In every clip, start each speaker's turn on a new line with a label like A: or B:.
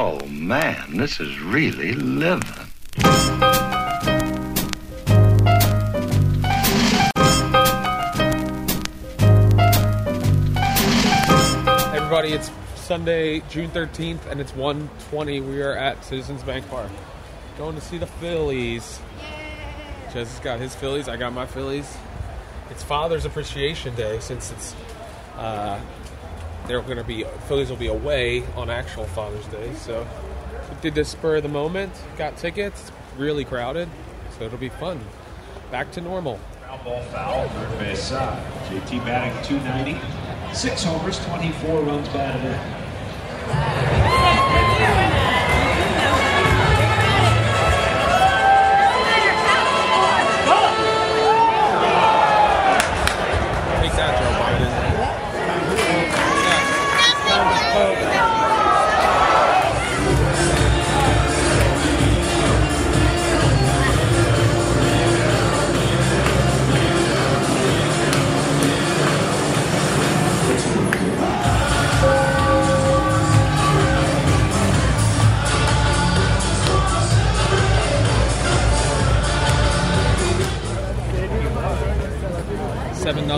A: Oh man, this is really living.
B: Everybody, it's Sunday, June 13th, and it's 1.20. We are at Citizens Bank Park. Going to see the Phillies. Jess has got his Phillies, I got my Phillies. It's Father's Appreciation Day since it's uh, they're going to be Phillies will be away on actual Father's Day. So did this spur of the moment. Got tickets. Really crowded, so it'll be fun. Back to normal.
C: Foul ball foul, third base side. JT batting 290, six homers, 24 runs batted in.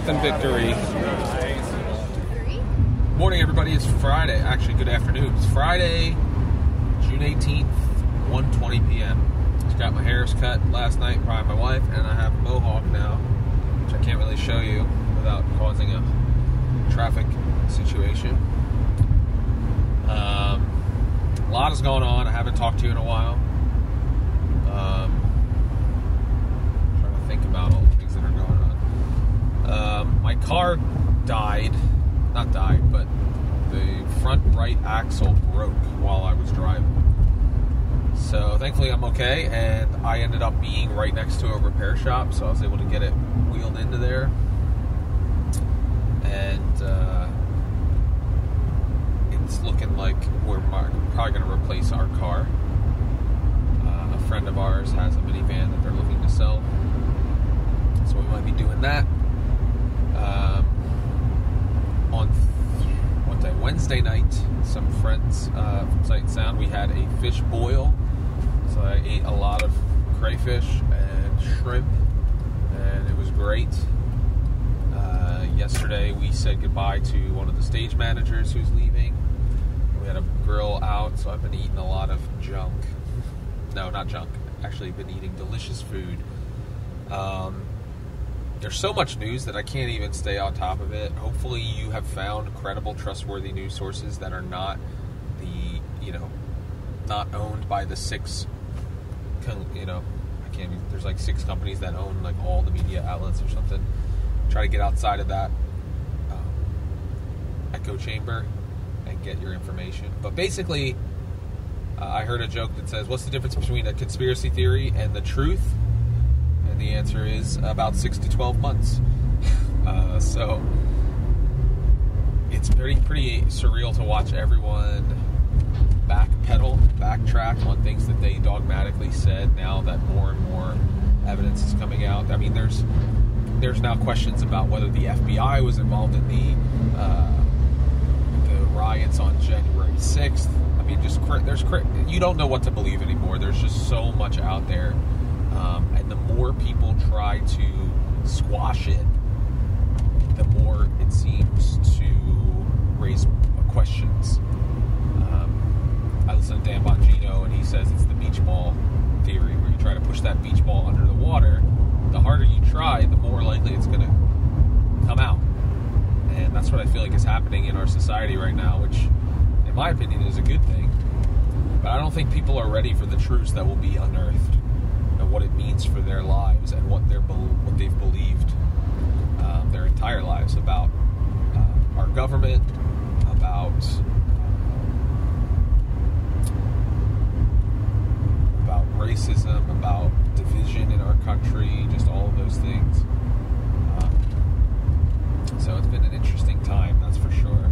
B: Nothing victory. Morning, everybody. It's Friday. Actually, good afternoon. It's Friday, June eighteenth, 1.20 p.m. Just got my hairs cut last night by my wife, and I have a mohawk now, which I can't really show you without causing a traffic situation. Um, a lot is going on. I haven't talked to you in a while. Um, trying to think about all the things that are going on. Um, my car died, not died, but the front right axle broke while I was driving. So thankfully I'm okay, and I ended up being right next to a repair shop, so I was able to get it wheeled into there. And uh, it's looking like we're probably going to replace our car. Uh, a friend of ours has a minivan that they're looking to sell, so we might be doing that. Um, on day? Wednesday night, some friends uh, from Sight Sound, we had a fish boil. So I ate a lot of crayfish and shrimp, and it was great. Uh, yesterday, we said goodbye to one of the stage managers who's leaving. We had a grill out, so I've been eating a lot of junk. No, not junk. Actually, been eating delicious food. Um, there's so much news that I can't even stay on top of it. Hopefully, you have found credible, trustworthy news sources that are not the, you know, not owned by the six, you know, I can't even, there's like six companies that own like all the media outlets or something. Try to get outside of that um, echo chamber and get your information. But basically, uh, I heard a joke that says, What's the difference between a conspiracy theory and the truth? The answer is about six to 12 months. Uh, so it's pretty, pretty surreal to watch everyone backpedal, backtrack on things that they dogmatically said now that more and more evidence is coming out. I mean, there's there's now questions about whether the FBI was involved in the uh, the riots on January 6th. I mean, just there's you don't know what to believe anymore. There's just so much out there, um, and the more people try to squash it, the more it seems to raise questions. Um, I listen to Dan Bongino, and he says it's the beach ball theory, where you try to push that beach ball under the water. The harder you try, the more likely it's going to come out. And that's what I feel like is happening in our society right now, which, in my opinion, is a good thing. But I don't think people are ready for the truths that will be unearthed what it means for their lives and what they're what they've believed um, their entire lives about uh, our government, about about racism, about division in our country, just all of those things. Um, so it's been an interesting time, that's for sure.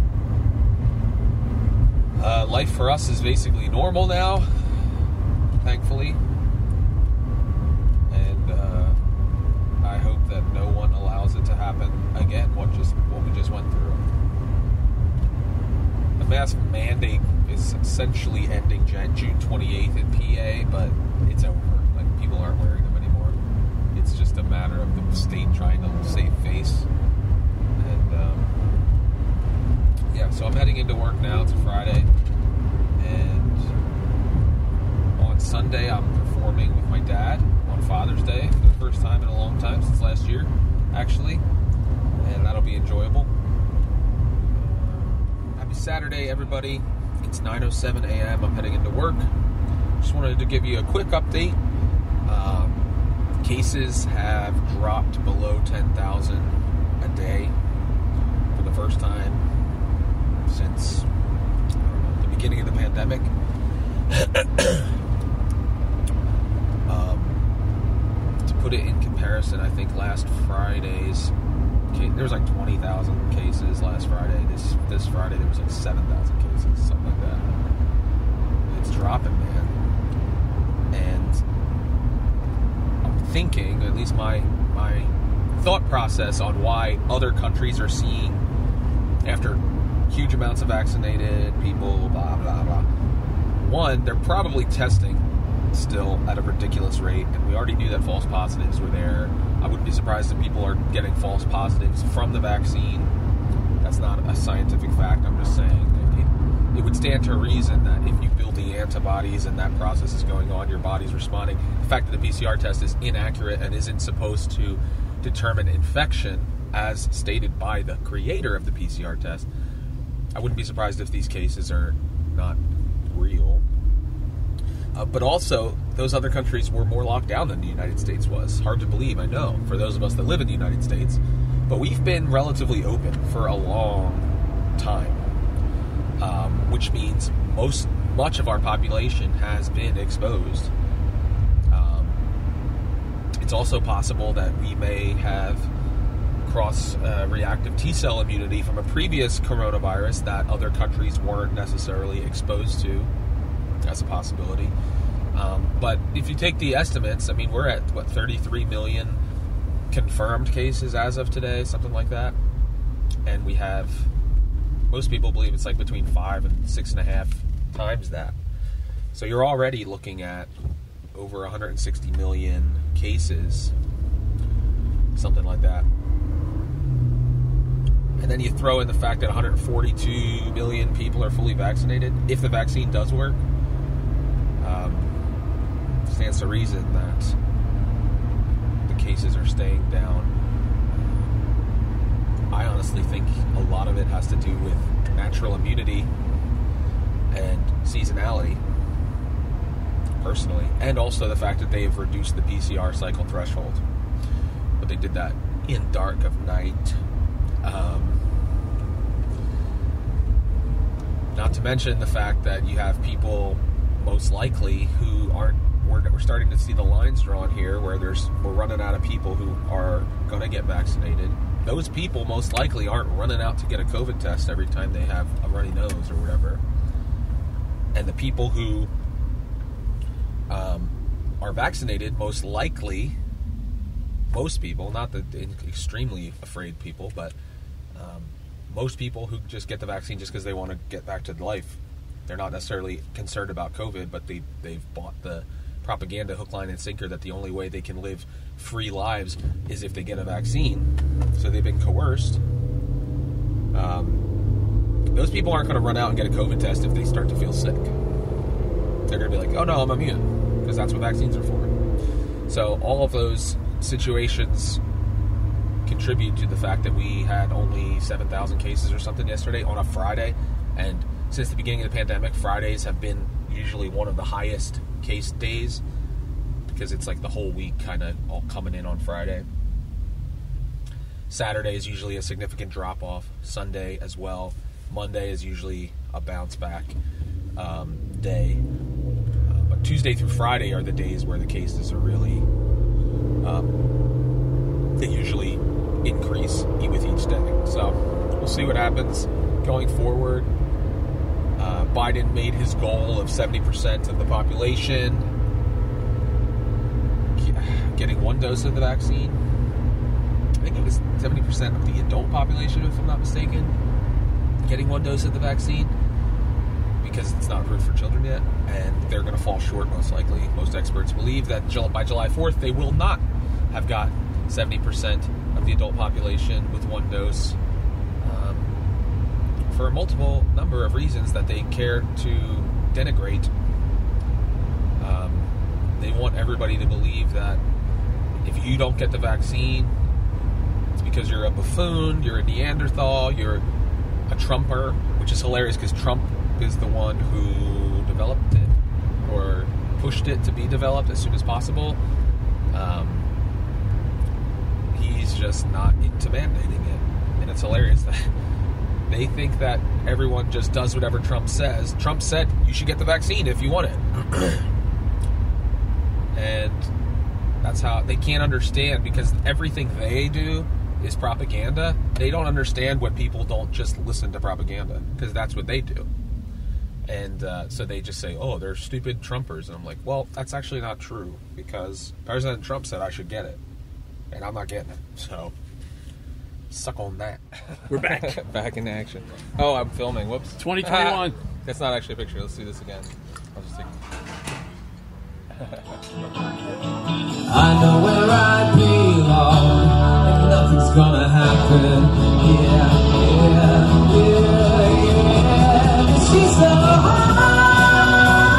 B: Uh, life for us is basically normal now, thankfully. And uh, I hope that no one allows it to happen again. What just what we just went through. The mask mandate is essentially ending June 28th in PA, but it's over. Like people aren't wearing them anymore. It's just a matter of the state trying to save face. And um, yeah, so I'm heading into work now. It's a Friday, and on Sunday I'm performing with my dad on Father's Day first time in a long time since last year, actually, and that'll be enjoyable. Happy Saturday, everybody. It's 9:07 a.m. I'm heading into work. Just wanted to give you a quick update. Um, cases have dropped below 10,000 a day for the first time since know, the beginning of the pandemic. um, to put it in comparison, I think last Friday's there was like 20,000 cases last Friday. This this Friday there was like 7,000 cases, something like that. It's dropping, man. And I'm thinking, at least my my thought process on why other countries are seeing after huge amounts of vaccinated people, blah blah blah. One, they're probably testing still at a ridiculous rate, and we already knew that false positives were there. I wouldn't be surprised if people are getting false positives from the vaccine. That's not a scientific fact. I'm just saying it, it would stand to reason that if you build the antibodies and that process is going on, your body's responding. The fact that the PCR test is inaccurate and isn't supposed to determine infection, as stated by the creator of the PCR test, I wouldn't be surprised if these cases are not real. Uh, but also, those other countries were more locked down than the United States was. Hard to believe, I know, for those of us that live in the United States. But we've been relatively open for a long time, um, which means most much of our population has been exposed. Um, it's also possible that we may have cross uh, reactive T cell immunity from a previous coronavirus that other countries weren't necessarily exposed to. That's a possibility. Um, but if you take the estimates, I mean, we're at what 33 million confirmed cases as of today, something like that, and we have most people believe it's like between five and six and a half times that. So you're already looking at over 160 million cases, something like that. And then you throw in the fact that 142 million people are fully vaccinated. If the vaccine does work, stands to reason that the cases are staying down. I honestly think a lot of it has to do with natural immunity and seasonality, personally, and also the fact that they've reduced the PCR cycle threshold. But they did that in dark of night. Um, not to mention the fact that you have people most likely who aren't. We're, we're starting to see the lines drawn here where there's we're running out of people who are going to get vaccinated. Those people most likely aren't running out to get a COVID test every time they have a runny nose or whatever. And the people who um, are vaccinated most likely most people, not the extremely afraid people, but um, most people who just get the vaccine just because they want to get back to life. They're not necessarily concerned about COVID, but they they've bought the propaganda hook, line, and sinker that the only way they can live free lives is if they get a vaccine. So they've been coerced. Um, those people aren't going to run out and get a COVID test if they start to feel sick. They're going to be like, "Oh no, I'm immune," because that's what vaccines are for. So all of those situations contribute to the fact that we had only 7,000 cases or something yesterday on a Friday. And since the beginning of the pandemic, Fridays have been usually one of the highest case days because it's like the whole week kind of all coming in on Friday. Saturday is usually a significant drop off, Sunday as well. Monday is usually a bounce back um, day. Uh, but Tuesday through Friday are the days where the cases are really um, they usually increase with each day. So we'll see what happens going forward. Biden made his goal of 70% of the population getting one dose of the vaccine. I think it was 70% of the adult population, if I'm not mistaken, getting one dose of the vaccine. because it's not approved for children yet, and they're going to fall short most likely. Most experts believe that by July 4th, they will not have got 70% of the adult population with one dose for a multiple number of reasons that they care to denigrate. Um, they want everybody to believe that if you don't get the vaccine, it's because you're a buffoon, you're a Neanderthal, you're a Trumper, which is hilarious because Trump is the one who developed it or pushed it to be developed as soon as possible. Um, he's just not into mandating it, and it's hilarious that they think that everyone just does whatever Trump says. Trump said you should get the vaccine if you want it, and that's how they can't understand because everything they do is propaganda. They don't understand when people don't just listen to propaganda because that's what they do. And uh, so they just say, oh, they're stupid Trumpers. And I'm like, well, that's actually not true because President Trump said I should get it. And I'm not getting it. So suck on that.
D: We're back.
B: Back in action. Oh, I'm filming. Whoops.
D: 2021.
B: That's not actually a picture. Let's do this again. I'll just take
E: I know where I belong, and nothing's gonna happen. Yeah, yeah, yeah, yeah. She's so high,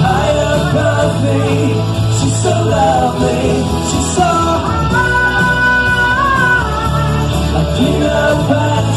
E: high above me. She's so lovely.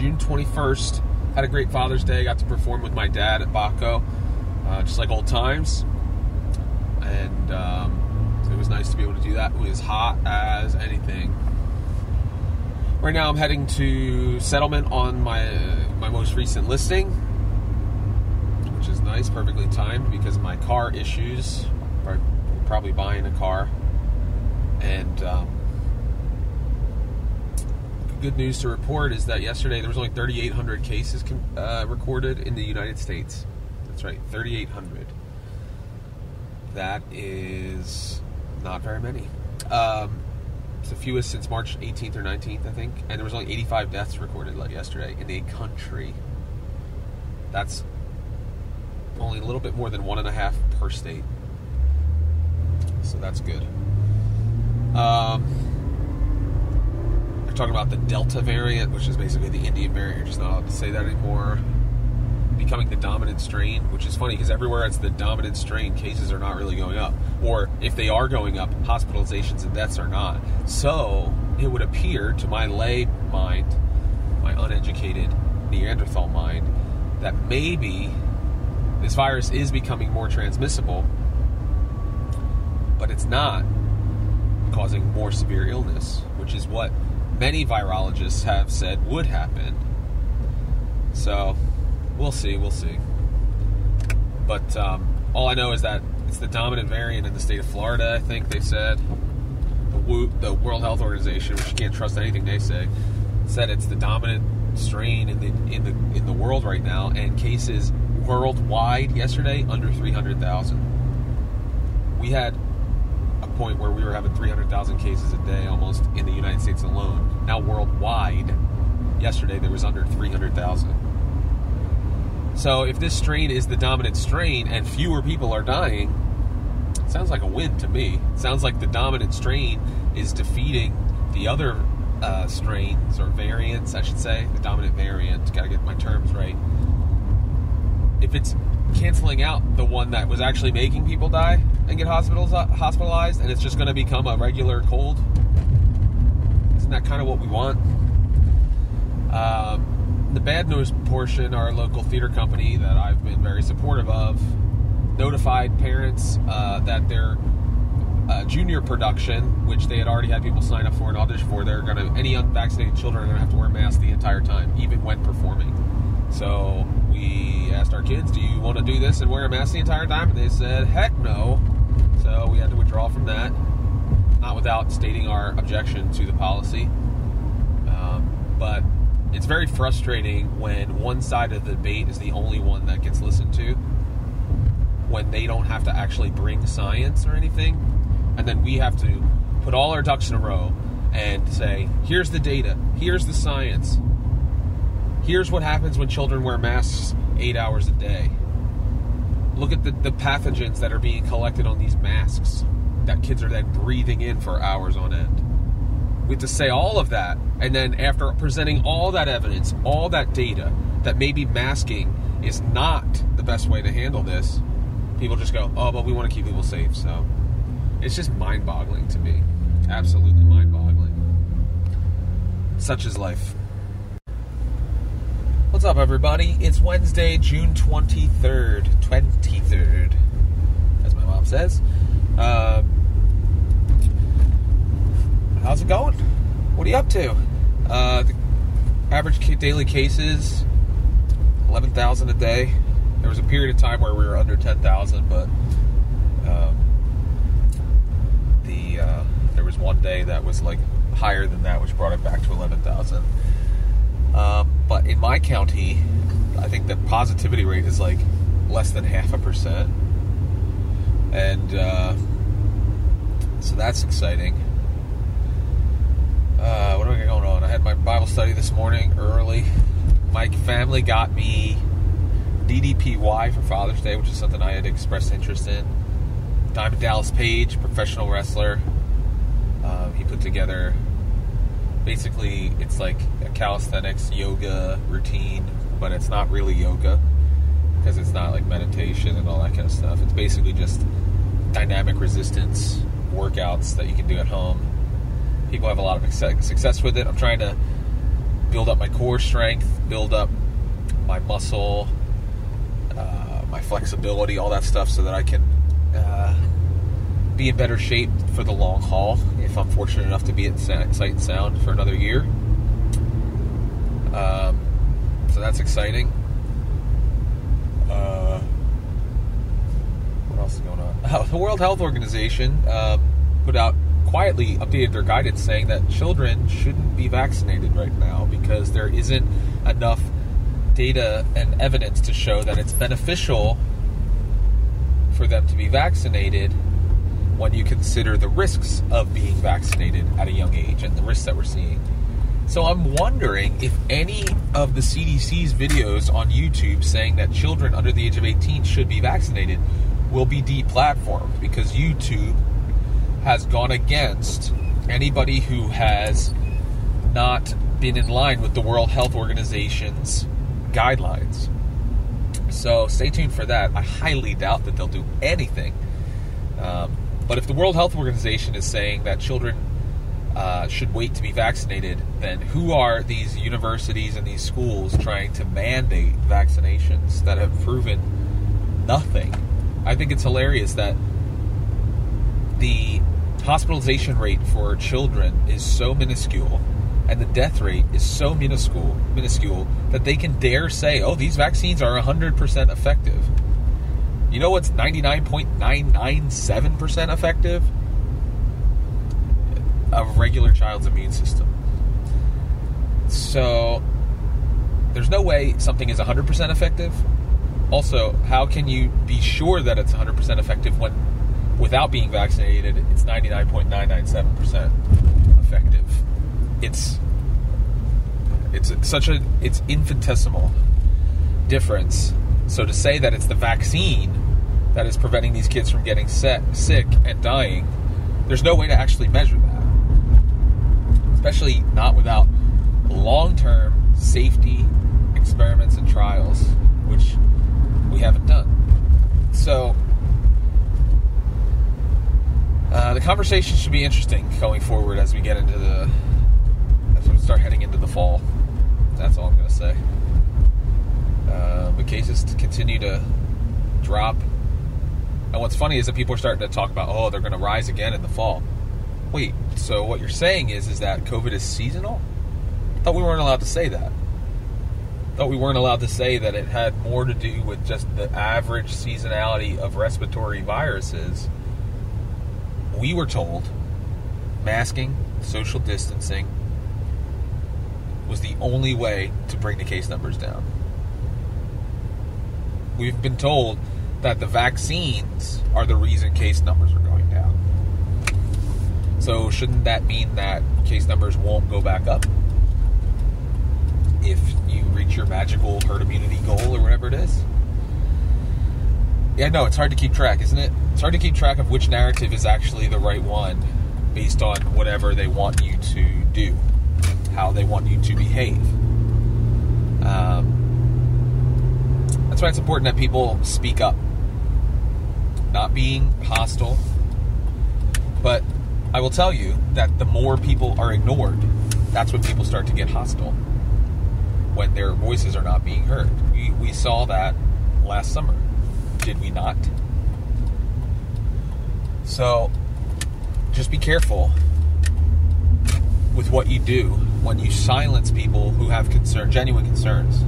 B: June 21st. Had a great Father's Day. Got to perform with my dad at Baco, uh, just like old times. And um, it was nice to be able to do that. It was hot as anything. Right now, I'm heading to settlement on my my most recent listing, which is nice, perfectly timed because of my car issues. Probably buying a car, and um, good news to report is that yesterday there was only 3,800 cases uh, recorded in the United States. That's right, 3,800. That is not very many. Um, it's the fewest since March 18th or 19th, I think. And there was only 85 deaths recorded like yesterday in the country. That's only a little bit more than one and a half per state. So that's good. Um, talking about the Delta variant, which is basically the Indian variant. You're just not allowed to say that anymore. Becoming the dominant strain, which is funny because everywhere it's the dominant strain, cases are not really going up. Or if they are going up, hospitalizations and deaths are not. So it would appear to my lay mind, my uneducated Neanderthal mind, that maybe this virus is becoming more transmissible, but it's not causing more severe illness, which is what many virologists have said would happen. So, we'll see, we'll see. But um, all I know is that it's the dominant variant in the state of Florida. I think they said the, the World Health Organization, which you can't trust anything they say, said it's the dominant strain in the in the in the world right now, and cases worldwide yesterday under three hundred thousand. We had point where we were having 300,000 cases a day almost in the United States alone. Now, worldwide, yesterday there was under 300,000. So, if this strain is the dominant strain and fewer people are dying, it sounds like a win to me. It sounds like the dominant strain is defeating the other uh, strains or variants, I should say. The dominant variant, gotta get my terms. If it's canceling out the one that was actually making people die and get hospitals hospitalized, and it's just going to become a regular cold. Isn't that kind of what we want? Um, the bad news portion, our local theater company that I've been very supportive of, notified parents uh, that their uh, junior production, which they had already had people sign up for and audition for, they're going to any unvaccinated children are going to have to wear masks the entire time, even when performing. So we asked our kids, "Do you want to do this and wear a mask the entire time?" And they said, "Heck no." So we had to withdraw from that, not without stating our objection to the policy. Um, but it's very frustrating when one side of the debate is the only one that gets listened to, when they don't have to actually bring science or anything, and then we have to put all our ducks in a row and say, here's the data, here's the science, here's what happens when children wear masks eight hours a day. Look at the, the pathogens that are being collected on these masks that kids are then breathing in for hours on end. We have to say all of that, and then after presenting all that evidence, all that data, that maybe masking is not the best way to handle this, people just go, oh, but we want to keep people safe. So it's just mind boggling to me. Absolutely mind boggling. Such is life. What's up, everybody? It's Wednesday, June 23rd. 23rd, as my mom says. Um, how's it going? What are you up to? Uh, the average daily cases, 11,000 a day. There was a period of time where we were under 10,000, but um, the uh, there was one day that was like higher than that, which brought it back to 11,000. Um, but in my county, I think the positivity rate is like less than half a percent, and uh, so that's exciting. Uh, what do I got going on? I had my Bible study this morning early. My family got me DDPY for Father's Day, which is something I had expressed interest in. Diamond Dallas Page, professional wrestler. Um, he put together basically it's like a calisthenics yoga routine, but it's not really yoga because it's not like meditation and all that kind of stuff. It's basically just dynamic resistance workouts that you can do at home. People have a lot of success with it. I'm trying to build up my core strength, build up my muscle, uh, my flexibility, all that stuff, so that I can uh, be in better shape for the long haul. If I'm fortunate enough to be at Sight Sound for another year, um, so that's exciting. Uh, what else is going on? Oh, the World Health Organization um, put out quietly updated their guidance saying that children shouldn't be vaccinated right now because there isn't enough data and evidence to show that it's beneficial for them to be vaccinated when you consider the risks of being vaccinated at a young age and the risks that we're seeing. So I'm wondering if any of the CDC's videos on YouTube saying that children under the age of 18 should be vaccinated will be deplatformed because YouTube has gone against anybody who has not been in line with the World Health Organization's guidelines. So stay tuned for that. I highly doubt that they'll do anything. Um, but if the World Health Organization is saying that children uh, should wait to be vaccinated, then who are these universities and these schools trying to mandate vaccinations that have proven nothing? I think it's hilarious that the hospitalization rate for children is so minuscule and the death rate is so minuscule minuscule that they can dare say, "Oh, these vaccines are 100% effective." You know what's 99.997% effective? A regular child's immune system. So there's no way something is 100% effective. Also, how can you be sure that it's 100% effective when without being vaccinated it's 99.997% effective? It's it's such a it's infinitesimal difference. So to say that it's the vaccine that is preventing these kids from getting set, sick and dying, there's no way to actually measure that. Especially not without long-term safety experiments and trials, which we haven't done. So uh, the conversation should be interesting going forward as we get into the as we start heading into the fall. That's all I'm going to say. Uh, the cases continue to drop. And what's funny is that people are starting to talk about, oh, they're going to rise again in the fall. Wait, so what you're saying is is that COVID is seasonal? I thought we weren't allowed to say that. I thought we weren't allowed to say that it had more to do with just the average seasonality of respiratory viruses. We were told masking, social distancing was the only way to bring the case numbers down. We've been told that the vaccines are the reason case numbers are going down. So, shouldn't that mean that case numbers won't go back up? if you reach your magical herd immunity goal or whatever it is. Yeah, no, it's hard to keep track, isn't it? It's hard to keep track of which narrative is actually the right one based on whatever they want you to do, how they want you to behave. Um, that's why it's important that people speak up, not being hostile. But I will tell you that the more people are ignored, that's when people start to get hostile when their voices are not being heard. We, we saw that last summer, did we not? So just be careful with what you do when you silence people who have concern, genuine concerns.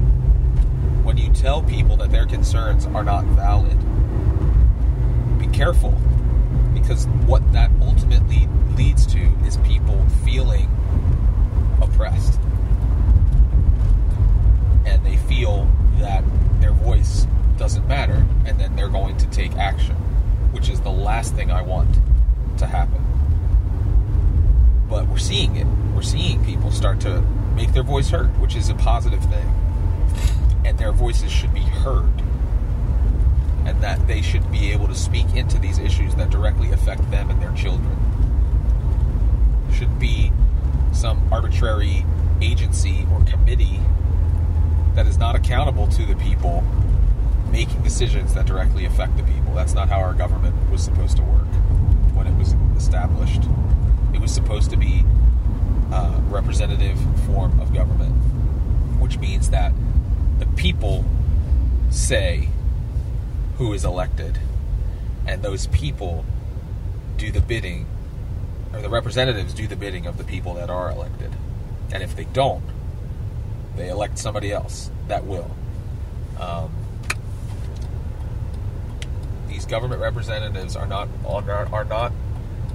B: When you tell people that their concerns are not valid, careful because what that ultimately leads to is people feeling oppressed and they feel that their voice doesn't matter, and then they're going to take action, which is the last thing I want to happen. But we're seeing it. We're seeing people start to make their voice heard, which is a positive thing. And their voices should be heard. And that they should be able to speak into these issues that directly affect them and their children. Should be some arbitrary agency or committee that is not accountable to the people making decisions that directly affect the people. That's not how our government was supposed to work when it was established. It was supposed to be a representative form of government, which means that the people say who is elected, and those people do the bidding, or the representatives do the bidding of the people that are elected. And if they don't, they elect somebody else that will. Um, these government representatives are not are, are not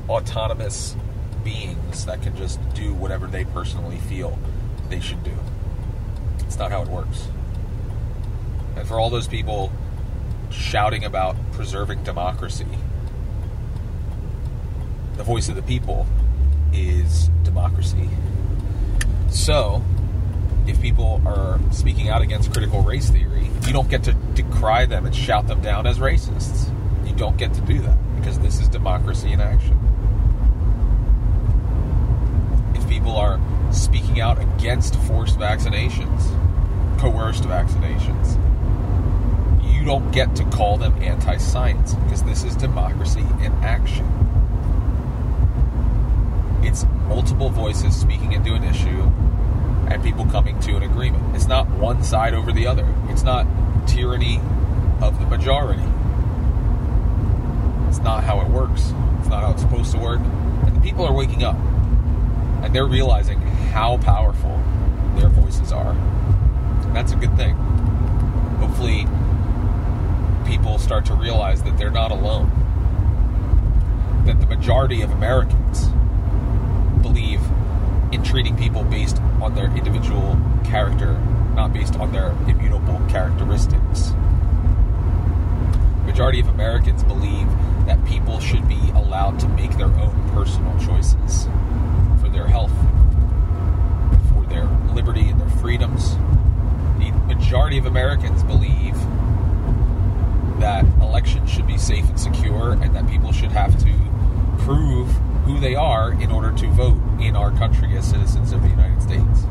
B: autonomous beings that can just do whatever they personally feel they should do. It's not how it works. And for all those people shouting about preserving democracy, the voice of the people is democracy. So, if people are speaking out against critical race theory, you don't get to decry them and shout them down as racists. You don't get to do that because this is democracy in action. If people are speaking out against forced vaccinations, coerced vaccinations, don't get to call them anti science because this is democracy in action. It's multiple voices speaking into an issue and people coming to an agreement. It's not one side over the other. It's not tyranny of the majority. It's not how it works. It's not how it's supposed to work. And the people are waking up and they're realizing how powerful their voices are. And that's a good thing. Hopefully, people start to realize that they're not alone. That the majority of Americans believe in treating people based on their individual character, not based on their immutable characteristics. Majority of Americans believe that people should be allowed to make their own personal choices for their health, for their liberty and their freedoms. The majority of Americans believe that elections should be safe and secure and that people should have to prove who they are in order to vote in our country as citizens of the United States.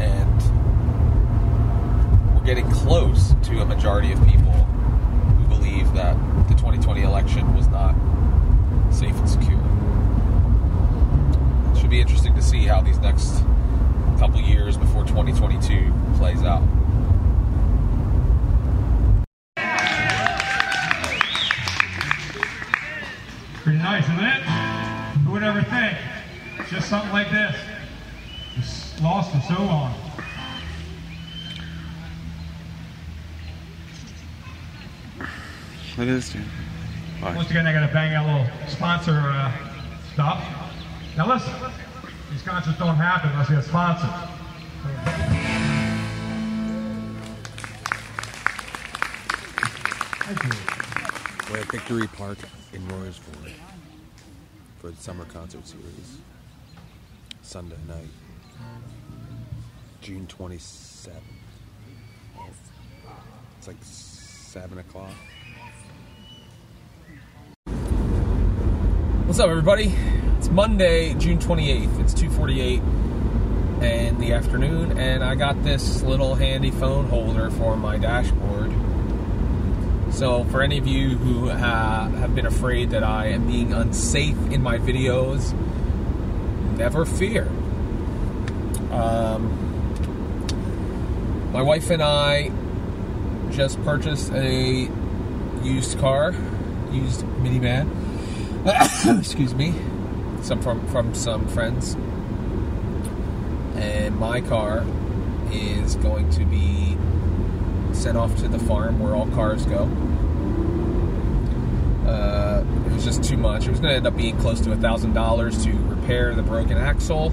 B: And we're getting close to a majority of people who believe that the 2020 election was not safe and secure. It should be interesting to see how these next couple years before 2022 plays out.
D: Pretty nice, isn't it? Who would ever think? Just something like this. Just lost for so long.
F: Look at this dude.
D: Once again, I got to bang out a little sponsor uh, stuff. Now listen, these concerts don't happen unless you have sponsors. Thank you.
G: We're at Victory Park in for the summer concert series. Sunday night, June 27th. It's like 7 o'clock.
B: What's up, everybody? It's Monday, June 28th. It's 2:48 in the afternoon, and I got this little handy phone holder for my dashboard. So, for any of you who ha- have been afraid that I am being unsafe in my videos, never fear. Um, my wife and I just purchased a used car, used minivan. excuse me, some from from some friends, and my car is going to be sent off to the farm where all cars go. Uh, it was just too much. It was going to end up being close to a thousand dollars to repair the broken axle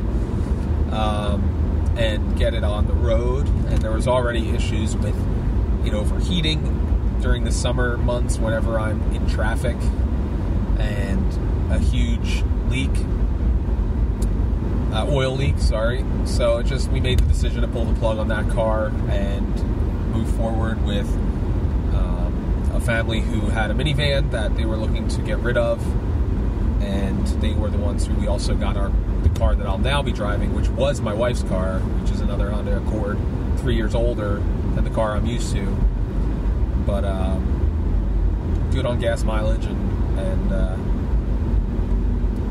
B: um, and get it on the road. And there was already issues with it overheating during the summer months whenever I'm in traffic and a huge leak, uh, oil leak. Sorry. So it just we made the decision to pull the plug on that car and move forward with um, a family who had a minivan that they were looking to get rid of, and they were the ones who we also got our the car that I'll now be driving, which was my wife's car, which is another Honda Accord, three years older than the car I'm used to, but um, good on gas mileage and and uh,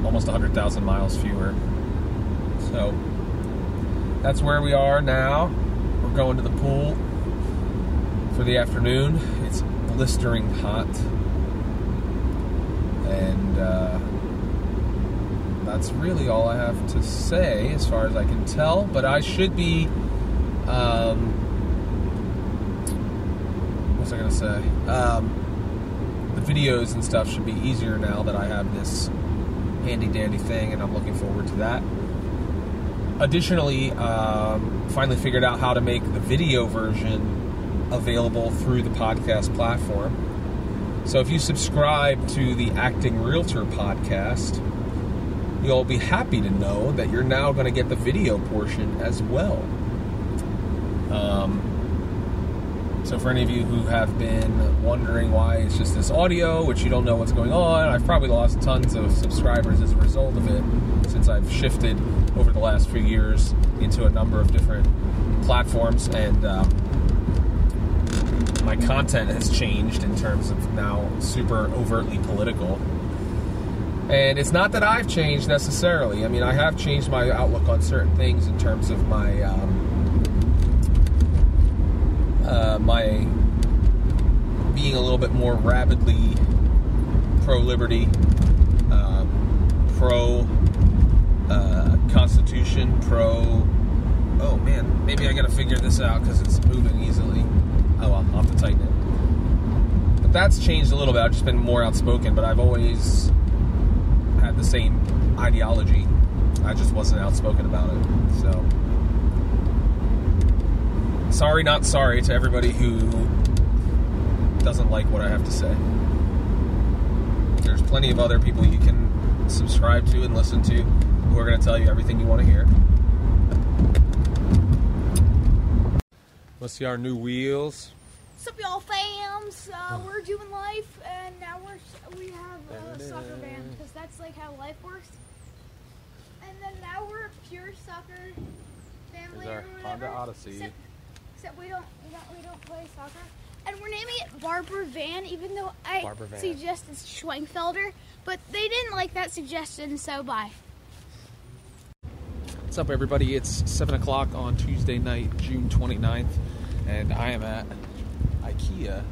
B: almost 100,000 miles fewer. So that's where we are now. We're going to the pool for the afternoon. It's blistering hot. And uh, that's really all I have to say as far as I can tell. But I should be. Um, what was I going to say? Um, the videos and stuff should be easier now that I have this handy dandy thing, and I'm looking forward to that. Additionally, um, finally figured out how to make the video version available through the podcast platform. So if you subscribe to the Acting Realtor podcast, you'll be happy to know that you're now going to get the video portion as well. Um, so for any of you who have been wondering why it's just this audio, which you don't know what's going on, I've probably lost tons of subscribers as a result of it since I've shifted over the last few years into a number of different platforms and um, my content has changed in terms of now super overtly political. And it's not that I've changed necessarily. I mean, I have changed my outlook on certain things in terms of my um, uh, my being a little bit more rabidly pro liberty, uh, pro uh, Constitution, pro. Oh man, maybe I gotta figure this out because it's moving easily. Oh I'll have to tighten it. But that's changed a little bit. I've just been more outspoken, but I've always had the same ideology. I just wasn't outspoken about it. So sorry, not sorry to everybody who doesn't like what I have to say. There's plenty of other people you can subscribe to and listen to who are going to tell you everything you want to hear. Let's see our new wheels.
H: What's up, y'all fams? Uh, we're doing life, and now we're we have a soccer band because that's like how life works. And then now we're a pure soccer family
B: Here's our
H: or whatever.
B: Honda Odyssey.
H: Except, except we don't we don't we don't play soccer. And we're naming it Barber Van, even though I
B: Barber Van.
H: suggested Schwenkfelder, but they didn't like that suggestion, so bye.
B: What's up, everybody? It's 7 o'clock on Tuesday night, June 29th, and I am at IKEA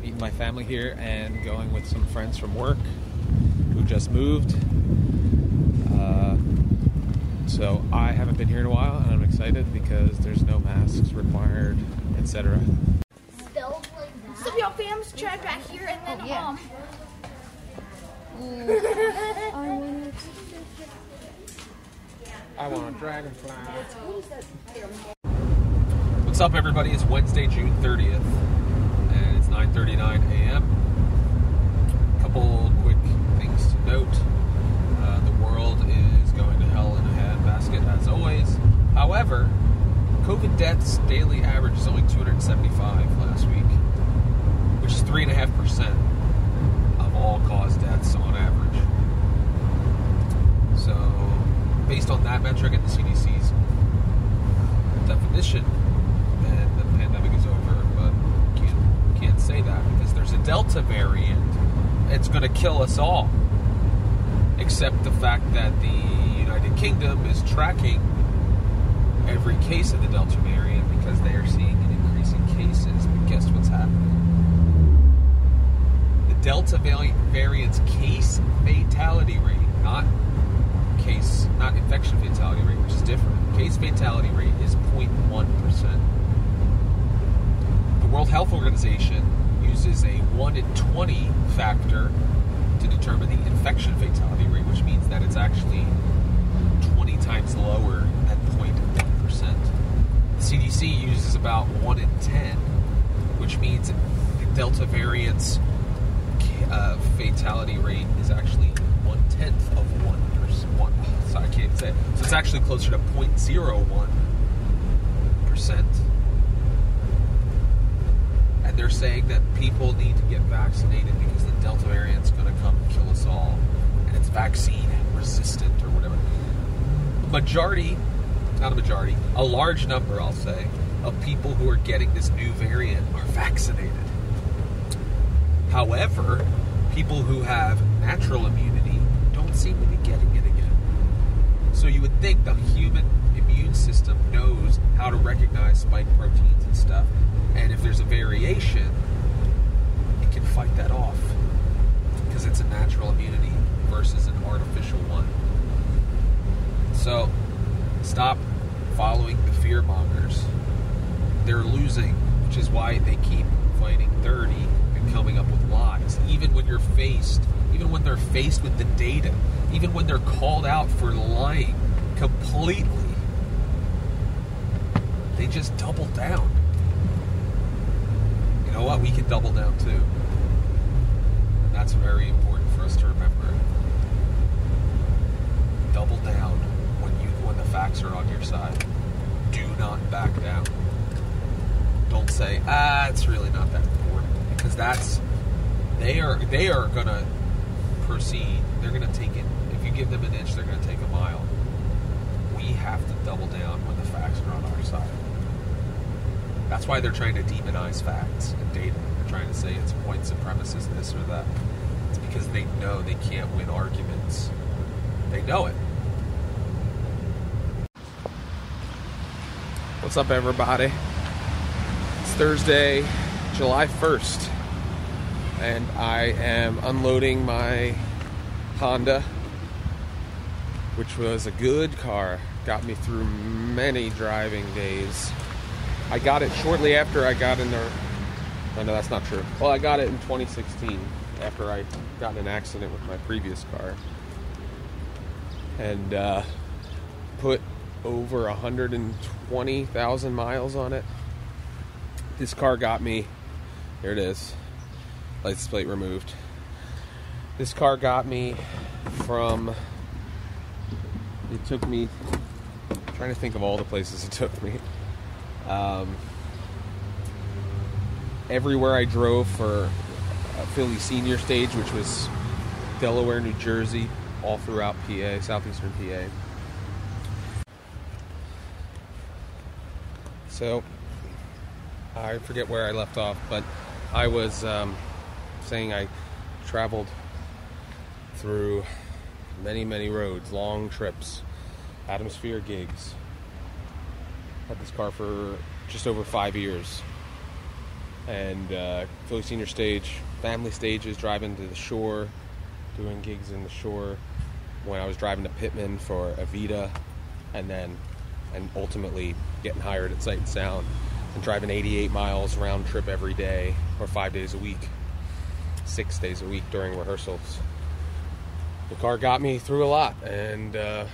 B: meeting my family here and going with some friends from work who just moved. Uh, So I haven't been here in a while, and I'm excited because there's no masks required, etc.
H: So y'all fams, Chad back here, and then um.
B: I want a dragonfly. What's up, everybody? It's Wednesday, June 30th, and it's 9:39 a.m. Couple quick things to note: uh, the world is going to hell in a handbasket as always. However, COVID deaths daily average is only 275 last week, which is three and a half percent of all cause deaths on average. So, based on that metric and the CDC's definition, then the pandemic is over. But can't can't say that because there's a Delta variant. It's going to kill us all. Except the fact that the United Kingdom is tracking every case of the Delta variant because they are seeing an increase in cases. But guess what's happening? The Delta variant's case fatality rate, not case, not infection fatality rate, which is different. Case fatality rate is 0.1%. The World Health Organization uses a 1 in 20 factor to determine the infection fatality rate, which means that it's actually 20 times lower at 0.1%. The CDC uses about 1 in 10, which means the Delta variant's uh, fatality rate is actually one tenth of one percent. One, sorry, I can't say. So it's actually closer to 0.01 percent. They're saying that people need to get vaccinated because the Delta variant's going to come and kill us all, and it's vaccine resistant or whatever. A majority, not a majority, a large number, I'll say, of people who are getting this new variant are vaccinated. However, people who have natural immunity don't seem to be getting it again. So you would think the human immune system knows how to recognize spike proteins and stuff. And if there's a variation, it can fight that off because it's a natural immunity versus an artificial one. So stop following the fear mongers. They're losing, which is why they keep fighting 30 and coming up with lies. Even when you're faced, even when they're faced with the data, even when they're called out for lying completely, they just double down. You know what? We can double down too. And that's very important for us to remember. Double down when you when the facts are on your side. Do not back down. Don't say, ah, it's really not that important. Because that's they are they are gonna proceed. They're gonna take it. If you give them an inch, they're gonna take a mile. We have to double down when the facts are on our side. That's why they're trying to demonize facts and data. They're trying to say it's white supremacist, this or that. It's because they know they can't win arguments. They know it. What's up, everybody? It's Thursday, July 1st, and I am unloading my Honda, which was a good car. Got me through many driving days. I got it shortly after I got in there. Oh, no, that's not true. Well, I got it in 2016 after I got in an accident with my previous car. And uh, put over 120,000 miles on it. This car got me. Here it is. License plate removed. This car got me from. It took me. I'm trying to think of all the places it took me. Um, everywhere I drove for Philly Senior Stage, which was Delaware, New Jersey, all throughout PA, southeastern PA. So, I forget where I left off, but I was um, saying I traveled through many, many roads, long trips, atmosphere gigs. Had this car for just over five years. And uh, Philly Senior Stage, family stages, driving to the shore, doing gigs in the shore. When I was driving to Pitman for Evita, and then and ultimately getting hired at Sight and Sound and driving 88 miles round trip every day or five days a week, six days a week during rehearsals. The car got me through a lot, and uh,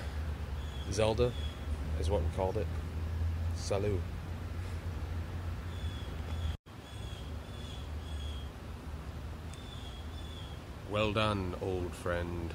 B: Zelda is what we called it. Salut. Well done, old friend.